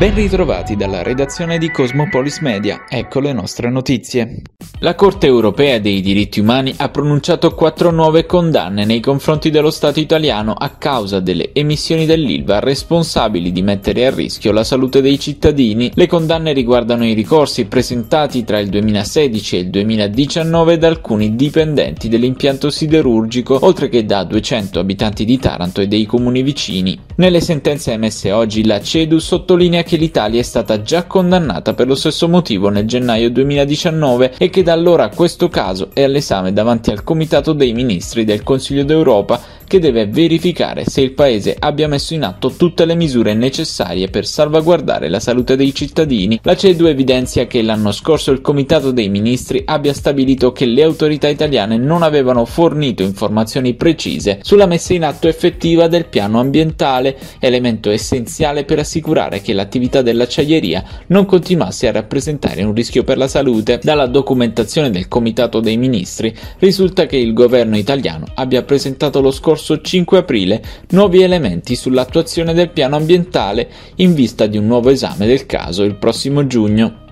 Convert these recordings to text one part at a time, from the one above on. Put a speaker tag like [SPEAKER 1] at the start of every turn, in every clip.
[SPEAKER 1] Ben ritrovati dalla redazione di Cosmopolis Media, ecco le nostre notizie. La Corte europea dei diritti umani ha pronunciato quattro nuove condanne nei confronti dello Stato italiano a causa delle emissioni dell'ILVA responsabili di mettere a rischio la salute dei cittadini. Le condanne riguardano i ricorsi presentati tra il 2016 e il 2019 da alcuni dipendenti dell'impianto siderurgico, oltre che da 200 abitanti di Taranto e dei comuni vicini. Nelle sentenze emesse oggi la CEDU sottolinea che l'Italia è stata già condannata per lo stesso motivo nel gennaio 2019 e che da allora questo caso è all'esame davanti al Comitato dei Ministri del Consiglio d'Europa che deve verificare se il Paese abbia messo in atto tutte le misure necessarie per salvaguardare la salute dei cittadini. La CEDU evidenzia che l'anno scorso il Comitato dei Ministri abbia stabilito che le autorità italiane non avevano fornito informazioni precise sulla messa in atto effettiva del piano ambientale, elemento essenziale per assicurare che l'attività dell'acciaieria non continuasse a rappresentare un rischio per la salute. Dalla documentazione del Comitato dei Ministri risulta che il governo italiano abbia presentato lo scorso scorso 5 aprile nuovi elementi sull'attuazione del piano ambientale in vista di un nuovo esame del caso il prossimo giugno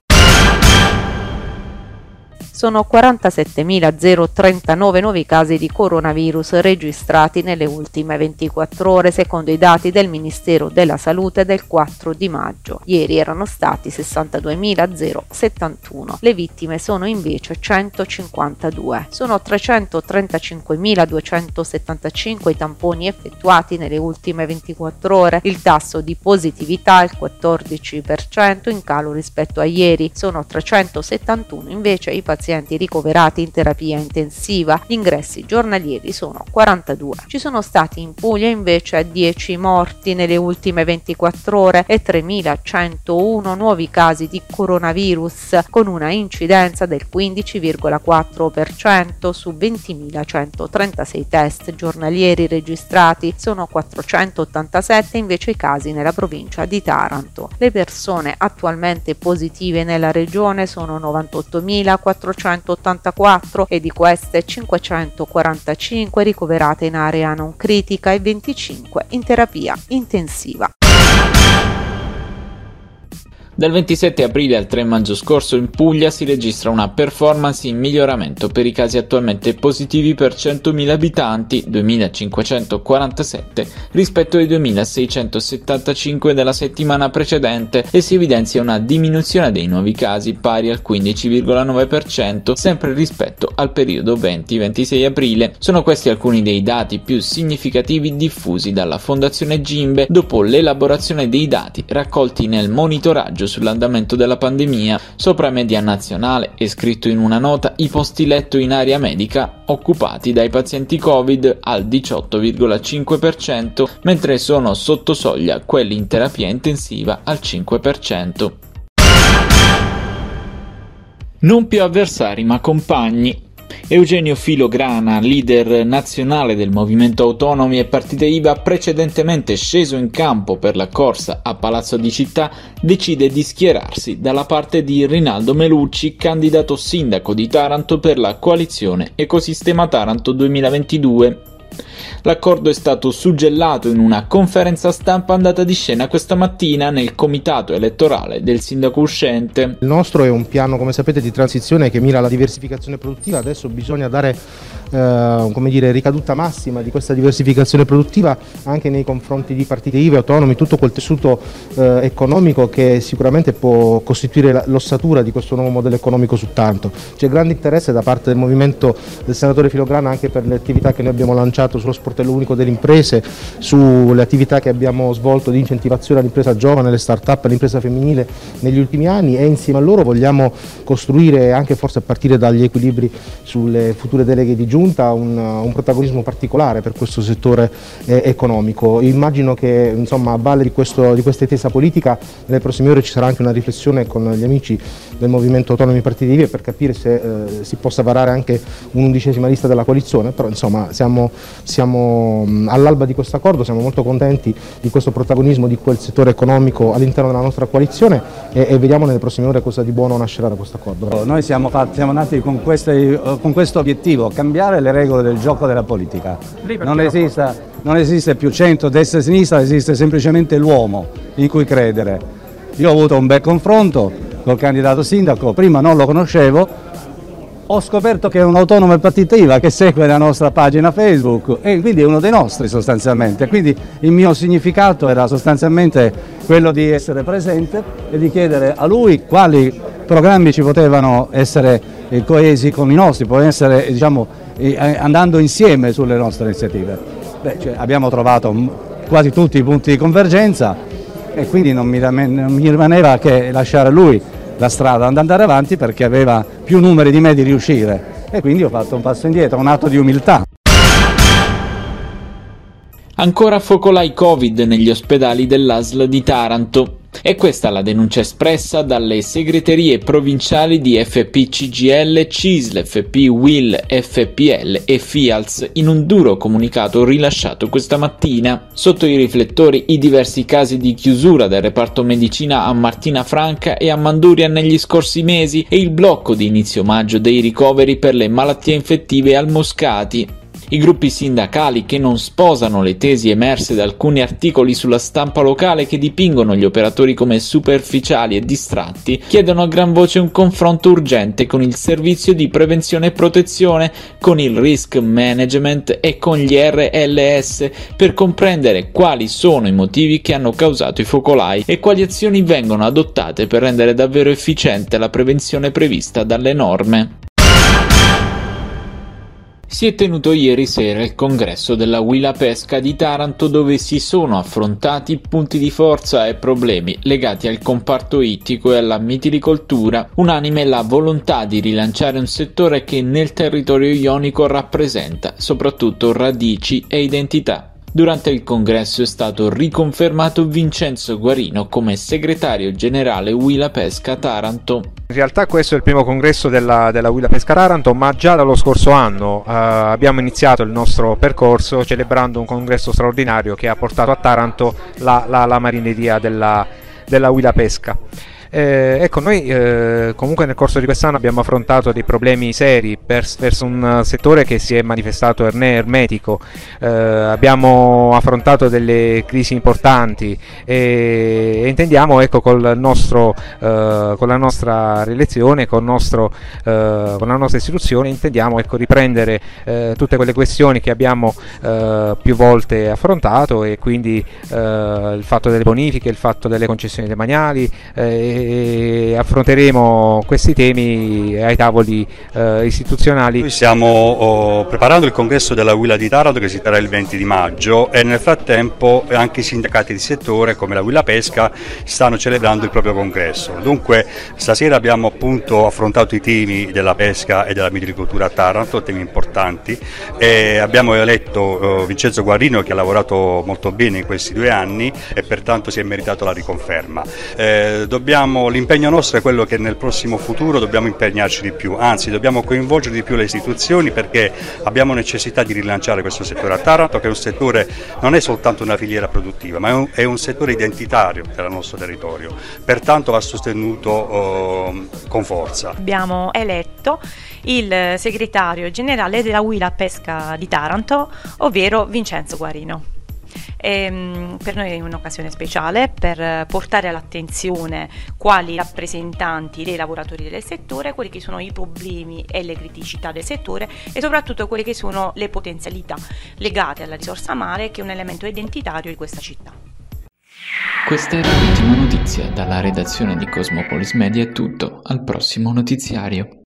[SPEAKER 2] sono 47.039 nuovi casi di coronavirus registrati nelle ultime 24 ore secondo i dati del Ministero della Salute del 4 di maggio. Ieri erano stati 62.071. Le vittime sono invece 152. Sono 335.275 i tamponi effettuati nelle ultime 24 ore. Il tasso di positività è il 14% in calo rispetto a ieri. Sono 371 invece i pazienti pazienti ricoverati in terapia intensiva, gli ingressi giornalieri sono 42. Ci sono stati in Puglia invece 10 morti nelle ultime 24 ore e 3.101 nuovi casi di coronavirus con una incidenza del 15,4% su 20.136 test giornalieri registrati, sono 487 invece i casi nella provincia di Taranto. Le persone attualmente positive nella regione sono 98.400 484 e di queste 545 ricoverate in area non critica e 25 in terapia intensiva.
[SPEAKER 1] Dal 27 aprile al 3 maggio scorso in Puglia si registra una performance in miglioramento per i casi attualmente positivi per 100.000 abitanti, 2.547, rispetto ai 2.675 della settimana precedente e si evidenzia una diminuzione dei nuovi casi pari al 15,9%, sempre rispetto al periodo 20-26 aprile. Sono questi alcuni dei dati più significativi diffusi dalla Fondazione Gimbe dopo l'elaborazione dei dati raccolti nel monitoraggio sull'andamento della pandemia. Sopra media nazionale è scritto in una nota i posti letto in area medica occupati dai pazienti Covid al 18,5%, mentre sono sotto soglia quelli in terapia intensiva al 5%. Non più avversari ma compagni, Eugenio Filograna, leader nazionale del movimento autonomi e partite IVA, precedentemente sceso in campo per la corsa a Palazzo di Città, decide di schierarsi dalla parte di Rinaldo Melucci, candidato sindaco di Taranto per la coalizione Ecosistema Taranto 2022. L'accordo è stato suggellato in una conferenza stampa andata di scena questa mattina nel comitato elettorale del sindaco uscente.
[SPEAKER 3] Il nostro è un piano, come sapete, di transizione che mira alla diversificazione produttiva. Adesso bisogna dare eh, come dire, ricaduta massima di questa diversificazione produttiva anche nei confronti di partiti IVA, autonomi, tutto quel tessuto eh, economico che sicuramente può costituire l'ossatura di questo nuovo modello economico su tanto. C'è grande interesse da parte del movimento del senatore Filograna anche per le attività che noi abbiamo lanciato sullo sportello unico delle imprese, sulle attività che abbiamo svolto di incentivazione all'impresa giovane, alle start-up, all'impresa femminile negli ultimi anni e insieme a loro vogliamo costruire anche forse a partire dagli equilibri sulle future deleghe di giugno giunta un, un protagonismo particolare per questo settore eh, economico. Immagino che insomma, a valle di, questo, di questa intesa politica nelle prossime ore ci sarà anche una riflessione con gli amici del Movimento Autonomi Partiti Vivi per capire se eh, si possa varare anche un'undicesima lista della coalizione, però insomma siamo, siamo all'alba di questo accordo, siamo molto contenti di questo protagonismo di quel settore economico all'interno della nostra coalizione e, e, vediamo nelle prossime ore cosa di buono nascerà da questo accordo.
[SPEAKER 4] Noi siamo, siamo nati con, queste, con questo obiettivo, cambiare cambiare le regole del gioco della politica. Non esiste, non esiste più centro, destra e sinistra, esiste semplicemente l'uomo in cui credere. Io ho avuto un bel confronto col candidato sindaco, prima non lo conoscevo, ho scoperto che è un autonomo e partita IVA che segue la nostra pagina Facebook e quindi è uno dei nostri sostanzialmente. Quindi il mio significato era sostanzialmente quello di essere presente e di chiedere a lui quali programmi ci potevano essere coesi con i nostri, potevano essere diciamo, andando insieme sulle nostre iniziative. Beh, cioè, abbiamo trovato quasi tutti i punti di convergenza e quindi non mi, non mi rimaneva che lasciare lui la strada ad andare avanti perché aveva più numeri di me di riuscire e quindi ho fatto un passo indietro, un atto di umiltà.
[SPEAKER 1] Ancora focolai Covid negli ospedali dell'ASL di Taranto. È questa la denuncia espressa dalle segreterie provinciali di FPCGL, CISL, FP, WIL, FPL e FIALS in un duro comunicato rilasciato questa mattina. Sotto i riflettori i diversi casi di chiusura del reparto medicina a Martina Franca e a Manduria negli scorsi mesi e il blocco di inizio maggio dei ricoveri per le malattie infettive al Moscati. I gruppi sindacali che non sposano le tesi emerse da alcuni articoli sulla stampa locale che dipingono gli operatori come superficiali e distratti chiedono a gran voce un confronto urgente con il servizio di prevenzione e protezione, con il risk management e con gli RLS per comprendere quali sono i motivi che hanno causato i focolai e quali azioni vengono adottate per rendere davvero efficiente la prevenzione prevista dalle norme. Si è tenuto ieri sera il congresso della Willa Pesca di Taranto dove si sono affrontati punti di forza e problemi legati al comparto ittico e alla mitilicoltura, unanime la volontà di rilanciare un settore che nel territorio ionico rappresenta soprattutto radici e identità. Durante il congresso è stato riconfermato Vincenzo Guarino come segretario generale Willa Pesca Taranto.
[SPEAKER 5] In realtà questo è il primo congresso della, della Willa Pesca Taranto, ma già dallo scorso anno eh, abbiamo iniziato il nostro percorso celebrando un congresso straordinario che ha portato a Taranto la, la, la marineria della, della Willa Pesca. Eh, ecco, noi eh, comunque nel corso di quest'anno abbiamo affrontato dei problemi seri per, verso un settore che si è manifestato ermetico, eh, abbiamo affrontato delle crisi importanti e, e intendiamo ecco, nostro, eh, con la nostra rielezione, con, nostro, eh, con la nostra istituzione, intendiamo ecco, riprendere eh, tutte quelle questioni che abbiamo più volte affrontato e quindi il fatto delle bonifiche, il fatto delle concessioni demaniali affronteremo questi temi ai tavoli eh, istituzionali.
[SPEAKER 6] Noi stiamo oh, preparando il congresso della Willa di Taranto che si terrà il 20 di maggio e nel frattempo anche i sindacati di settore come la Willa Pesca stanno celebrando il proprio congresso. Dunque stasera abbiamo appunto affrontato i temi della pesca e della mitilicoltura a Taranto, temi importanti e abbiamo eletto oh, Vincenzo Guarino che ha lavorato molto bene in questi due anni e pertanto si è meritato la riconferma. Eh, dobbiamo dobbiamo, l'impegno nostro è quello che nel prossimo futuro dobbiamo impegnarci di più, anzi dobbiamo coinvolgere di più le istituzioni perché abbiamo necessità di rilanciare questo settore a Taranto che è un settore, non è soltanto una filiera produttiva ma è un, è un settore identitario del nostro territorio, pertanto va sostenuto oh, con forza.
[SPEAKER 7] Abbiamo eletto il segretario generale della Huila Pesca di Taranto, ovvero Vincenzo Guarino. E, ehm, per noi è un'occasione speciale per portare all'attenzione quali rappresentanti dei lavoratori del settore, quelli che sono i problemi e le criticità del settore e soprattutto quelle che sono le potenzialità legate alla risorsa mare che è un elemento identitario di questa città.
[SPEAKER 1] Questa era l'ultima notizia dalla redazione di Cosmopolis Media è tutto, al prossimo notiziario.